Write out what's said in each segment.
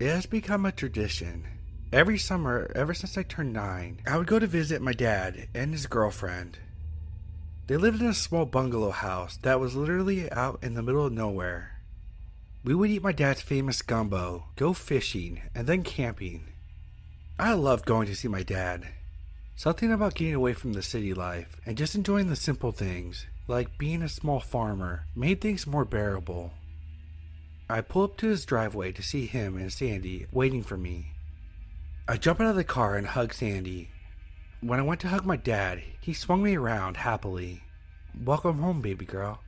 It has become a tradition. Every summer, ever since I turned nine, I would go to visit my dad and his girlfriend. They lived in a small bungalow house that was literally out in the middle of nowhere. We would eat my dad's famous gumbo, go fishing, and then camping. I loved going to see my dad. Something about getting away from the city life and just enjoying the simple things, like being a small farmer, made things more bearable. I pull up to his driveway to see him and Sandy waiting for me. I jump out of the car and hug Sandy. When I went to hug my dad, he swung me around happily. Welcome home, baby girl.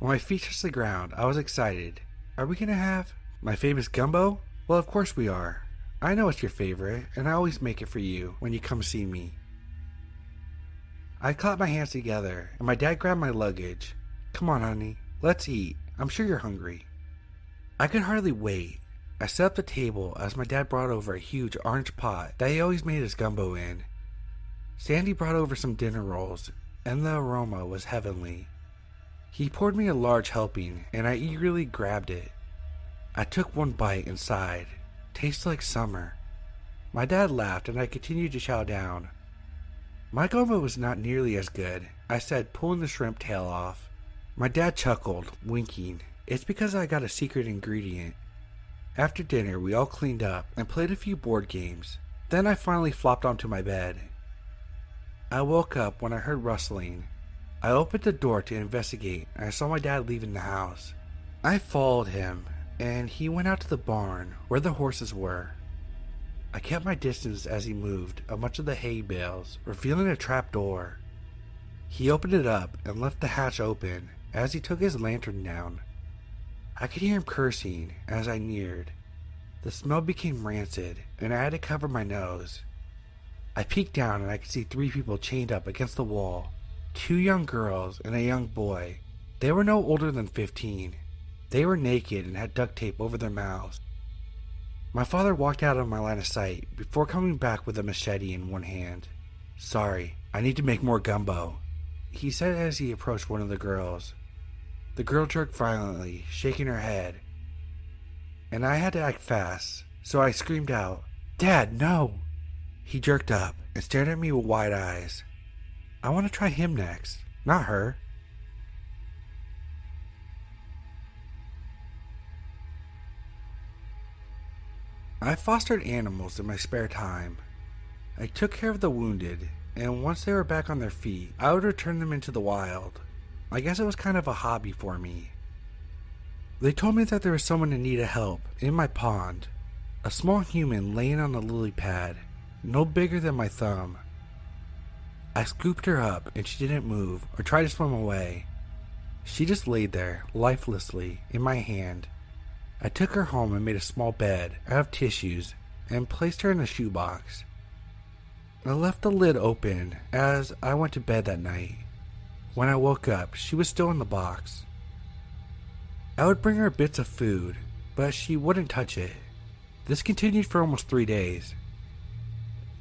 When my feet touched the ground, I was excited. Are we gonna have my famous gumbo? Well, of course we are. I know it's your favorite, and I always make it for you when you come see me. I clapped my hands together, and my dad grabbed my luggage. Come on, honey, let's eat. I'm sure you're hungry. I could hardly wait. I set up the table as my dad brought over a huge orange pot that he always made his gumbo in. Sandy brought over some dinner rolls, and the aroma was heavenly. He poured me a large helping, and I eagerly grabbed it. I took one bite and sighed. Tastes like summer. My dad laughed, and I continued to chow down. My gumbo was not nearly as good, I said, pulling the shrimp tail off. My dad chuckled, winking. It's because I got a secret ingredient. After dinner, we all cleaned up and played a few board games. Then I finally flopped onto my bed. I woke up when I heard rustling. I opened the door to investigate and I saw my dad leaving the house. I followed him and he went out to the barn where the horses were. I kept my distance as he moved a bunch of the hay bales, revealing a trap door. He opened it up and left the hatch open as he took his lantern down. I could hear him cursing as I neared. The smell became rancid, and I had to cover my nose. I peeked down and I could see three people chained up against the wall two young girls and a young boy. They were no older than 15. They were naked and had duct tape over their mouths. My father walked out of my line of sight before coming back with a machete in one hand. Sorry, I need to make more gumbo, he said as he approached one of the girls. The girl jerked violently, shaking her head. And I had to act fast, so I screamed out, Dad, no! He jerked up and stared at me with wide eyes. I want to try him next, not her. I fostered animals in my spare time. I took care of the wounded, and once they were back on their feet, I would return them into the wild. I guess it was kind of a hobby for me. They told me that there was someone in need of help in my pond. A small human laying on a lily pad, no bigger than my thumb. I scooped her up and she didn't move or try to swim away. She just laid there, lifelessly, in my hand. I took her home and made a small bed out of tissues and placed her in a shoebox. I left the lid open as I went to bed that night. When I woke up, she was still in the box. I would bring her bits of food, but she wouldn't touch it. This continued for almost three days.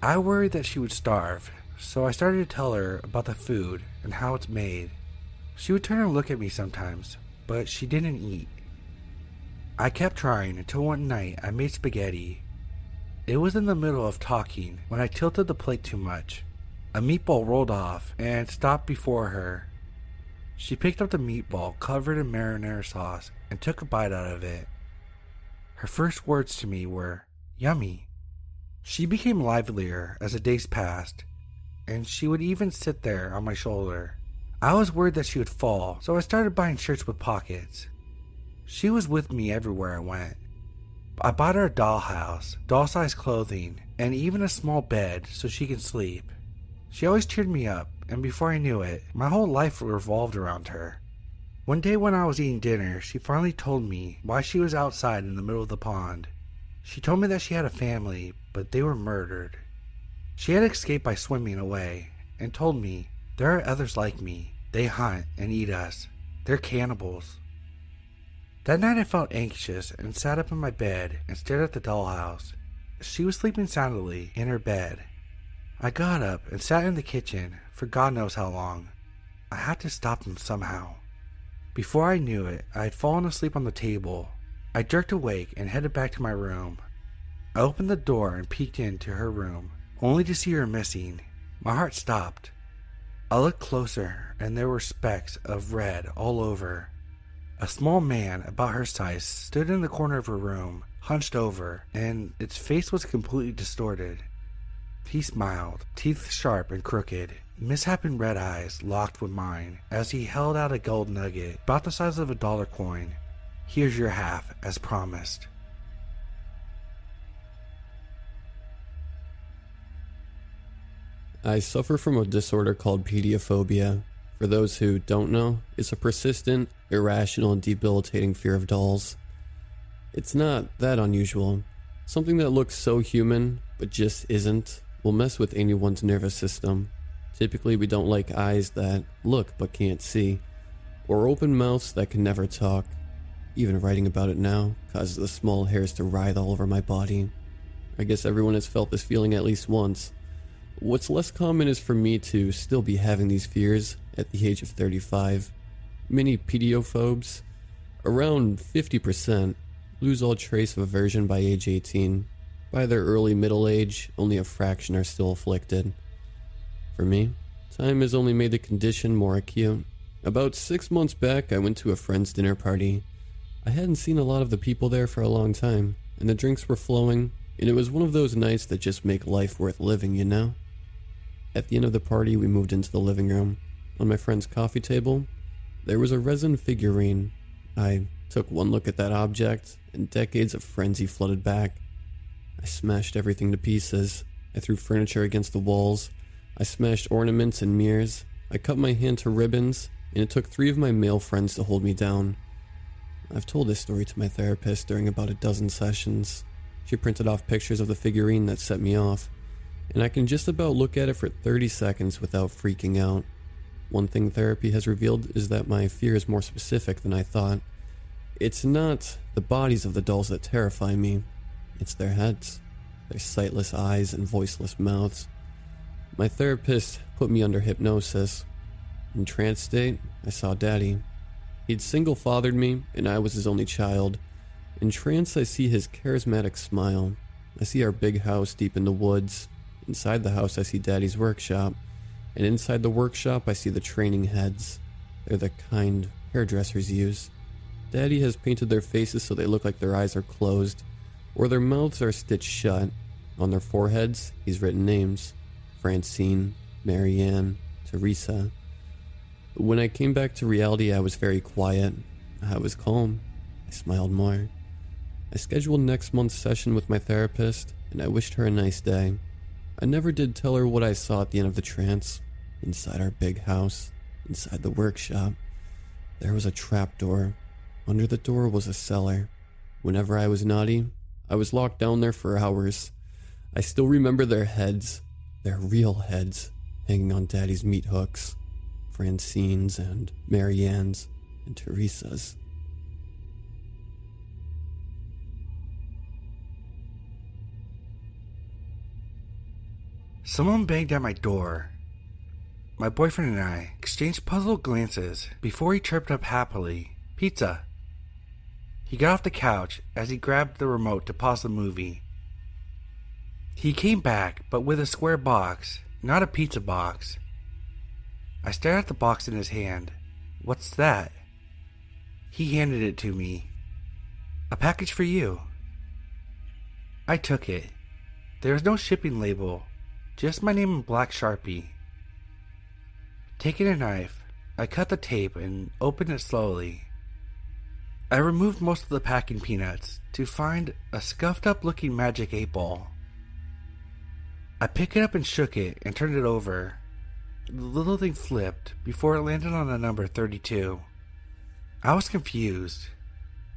I worried that she would starve, so I started to tell her about the food and how it's made. She would turn and look at me sometimes, but she didn't eat. I kept trying until one night I made spaghetti. It was in the middle of talking when I tilted the plate too much. A meatball rolled off and stopped before her. She picked up the meatball covered in marinara sauce and took a bite out of it. Her first words to me were, Yummy. She became livelier as the days passed, and she would even sit there on my shoulder. I was worried that she would fall, so I started buying shirts with pockets. She was with me everywhere I went. I bought her a dollhouse, doll sized clothing, and even a small bed so she could sleep. She always cheered me up, and before I knew it, my whole life revolved around her. One day when I was eating dinner, she finally told me why she was outside in the middle of the pond. She told me that she had a family, but they were murdered. She had escaped by swimming away, and told me, There are others like me. They hunt and eat us. They're cannibals. That night I felt anxious and sat up in my bed and stared at the dollhouse. She was sleeping soundly in her bed, I got up and sat in the kitchen for God knows how long. I had to stop them somehow. Before I knew it, I had fallen asleep on the table. I jerked awake and headed back to my room. I opened the door and peeked into her room, only to see her missing. My heart stopped. I looked closer, and there were specks of red all over. A small man, about her size, stood in the corner of her room, hunched over, and its face was completely distorted. He smiled, teeth sharp and crooked, misshapen red eyes locked with mine, as he held out a gold nugget about the size of a dollar coin. Here's your half, as promised. I suffer from a disorder called pediophobia. For those who don't know, it's a persistent, irrational, and debilitating fear of dolls. It's not that unusual. Something that looks so human, but just isn't, will mess with anyone's nervous system. Typically, we don't like eyes that look but can't see, or open mouths that can never talk. Even writing about it now causes the small hairs to writhe all over my body. I guess everyone has felt this feeling at least once. What's less common is for me to still be having these fears at the age of 35. Many pediophobes, around 50%, lose all trace of aversion by age 18. By their early middle age, only a fraction are still afflicted. For me, time has only made the condition more acute. About six months back, I went to a friend's dinner party. I hadn't seen a lot of the people there for a long time, and the drinks were flowing, and it was one of those nights that just make life worth living, you know? At the end of the party, we moved into the living room. On my friend's coffee table, there was a resin figurine. I took one look at that object, and decades of frenzy flooded back. I smashed everything to pieces. I threw furniture against the walls. I smashed ornaments and mirrors. I cut my hand to ribbons, and it took three of my male friends to hold me down. I've told this story to my therapist during about a dozen sessions. She printed off pictures of the figurine that set me off and I can just about look at it for 30 seconds without freaking out. One thing therapy has revealed is that my fear is more specific than I thought. It's not the bodies of the dolls that terrify me, it's their heads, their sightless eyes and voiceless mouths. My therapist put me under hypnosis. In trance state, I saw Daddy. He'd single fathered me, and I was his only child. In trance, I see his charismatic smile. I see our big house deep in the woods, Inside the house, I see Daddy's workshop, and inside the workshop, I see the training heads. They're the kind hairdressers use. Daddy has painted their faces so they look like their eyes are closed, or their mouths are stitched shut. On their foreheads, he's written names Francine, Marianne, Teresa. When I came back to reality, I was very quiet. I was calm. I smiled more. I scheduled next month's session with my therapist, and I wished her a nice day. I never did tell her what I saw at the end of the trance. Inside our big house, inside the workshop, there was a trap door. Under the door was a cellar. Whenever I was naughty, I was locked down there for hours. I still remember their heads, their real heads, hanging on Daddy's meat hooks. Francine's and Marianne's and Teresa's. Someone banged at my door. My boyfriend and I exchanged puzzled glances before he chirped up happily, Pizza. He got off the couch as he grabbed the remote to pause the movie. He came back, but with a square box, not a pizza box. I stared at the box in his hand. What's that? He handed it to me. A package for you. I took it. There was no shipping label, just my name in black sharpie. Taking a knife, I cut the tape and opened it slowly. I removed most of the packing peanuts to find a scuffed up looking magic 8 ball. I picked it up and shook it and turned it over. The little thing flipped before it landed on the number 32. I was confused.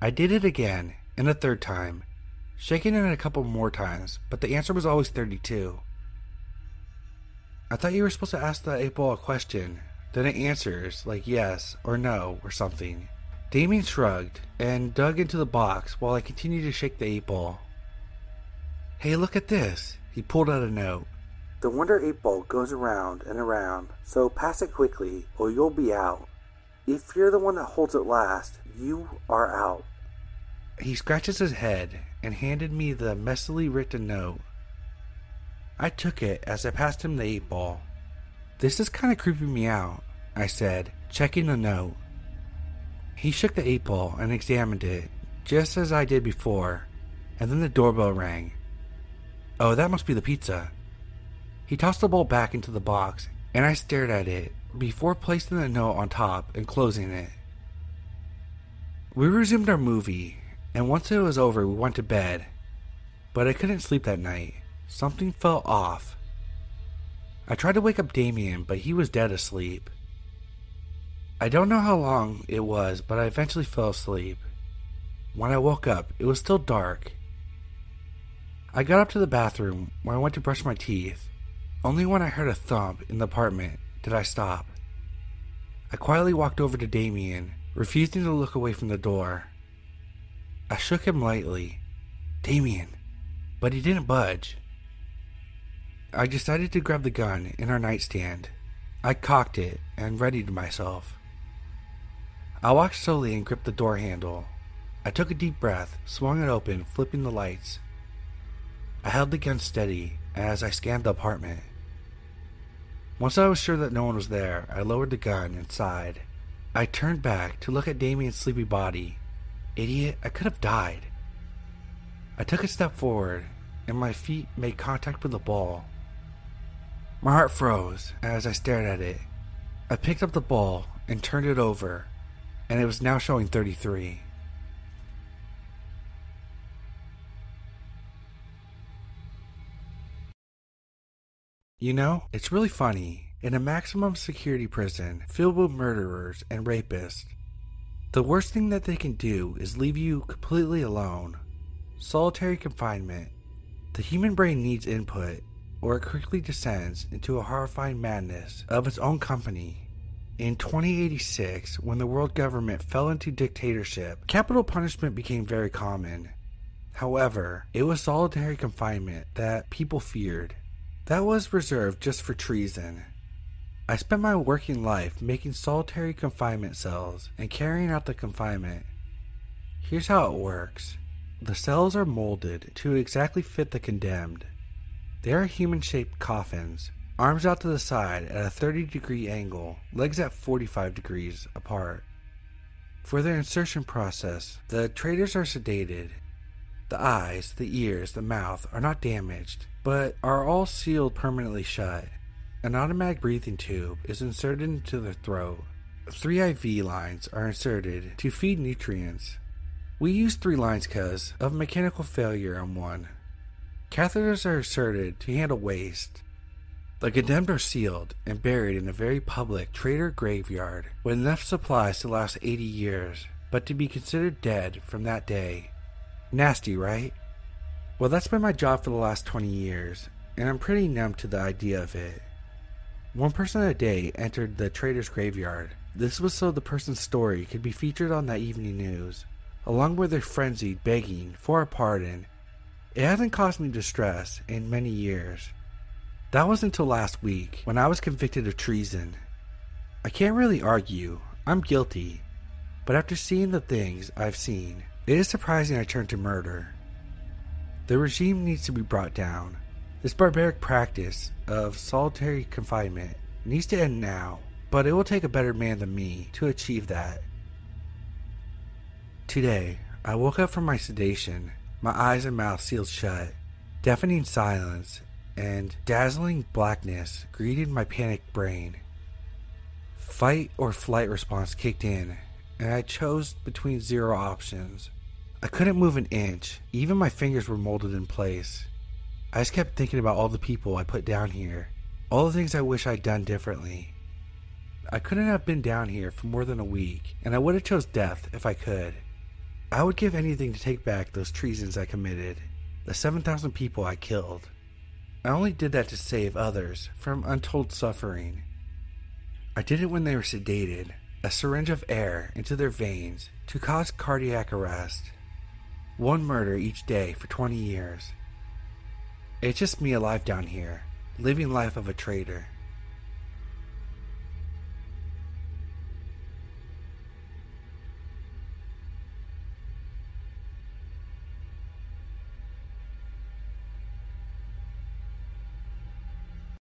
I did it again and a third time, shaking it a couple more times, but the answer was always 32. I thought you were supposed to ask the 8 ball a question, then it answers, like yes or no or something. Damien shrugged and dug into the box while I continued to shake the 8 ball. Hey, look at this. He pulled out a note. The Wonder 8 ball goes around and around, so pass it quickly or you'll be out. If you're the one that holds it last, you are out. He scratches his head and handed me the messily written note. I took it as I passed him the eight ball. This is kind of creeping me out, I said, checking the note. He shook the eight ball and examined it, just as I did before, and then the doorbell rang. Oh, that must be the pizza. He tossed the bowl back into the box, and I stared at it before placing the note on top and closing it. We resumed our movie, and once it was over, we went to bed. But I couldn't sleep that night. Something felt off. I tried to wake up Damien, but he was dead asleep. I don't know how long it was, but I eventually fell asleep. When I woke up, it was still dark. I got up to the bathroom where I went to brush my teeth. Only when I heard a thump in the apartment did I stop. I quietly walked over to Damien refusing to look away from the door. I shook him lightly. Damien. But he didn't budge. I decided to grab the gun in our nightstand. I cocked it and readied myself. I walked slowly and gripped the door handle. I took a deep breath, swung it open, flipping the lights. I held the gun steady as I scanned the apartment. Once I was sure that no one was there, I lowered the gun and sighed. I turned back to look at Damien's sleepy body. Idiot, I could have died. I took a step forward, and my feet made contact with the ball. My heart froze as I stared at it. I picked up the ball and turned it over, and it was now showing 33. You know, it's really funny in a maximum security prison filled with murderers and rapists. The worst thing that they can do is leave you completely alone. Solitary confinement. The human brain needs input, or it quickly descends into a horrifying madness of its own company. In 2086, when the world government fell into dictatorship, capital punishment became very common. However, it was solitary confinement that people feared. That was reserved just for treason. I spent my working life making solitary confinement cells and carrying out the confinement. Here's how it works the cells are molded to exactly fit the condemned. They are human shaped coffins, arms out to the side at a 30 degree angle, legs at 45 degrees apart. For their insertion process, the traitors are sedated. The eyes, the ears, the mouth are not damaged, but are all sealed permanently shut. An automatic breathing tube is inserted into the throat. Three IV lines are inserted to feed nutrients. We use three lines because of mechanical failure on one. Catheters are inserted to handle waste. The condemned are sealed and buried in a very public traitor graveyard with enough supplies to last 80 years, but to be considered dead from that day. Nasty, right? Well, that's been my job for the last 20 years, and I'm pretty numb to the idea of it. One person a day entered the traitor's graveyard. This was so the person's story could be featured on that evening news, along with their frenzied begging for a pardon. It hasn't caused me distress in many years. That was until last week when I was convicted of treason. I can't really argue, I'm guilty, but after seeing the things I've seen, it is surprising I turned to murder. The regime needs to be brought down. This barbaric practice of solitary confinement needs to end now, but it will take a better man than me to achieve that. Today, I woke up from my sedation, my eyes and mouth sealed shut. Deafening silence and dazzling blackness greeted my panicked brain. Fight or flight response kicked in, and I chose between zero options. I couldn't move an inch, even my fingers were molded in place. I just kept thinking about all the people I put down here, all the things I wish I'd done differently. I couldn't have been down here for more than a week, and I would have chose death if I could. I would give anything to take back those treasons I committed, the 7,000 people I killed. I only did that to save others from untold suffering. I did it when they were sedated, a syringe of air into their veins to cause cardiac arrest. One murder each day for 20 years. It's just me alive down here, living life of a traitor.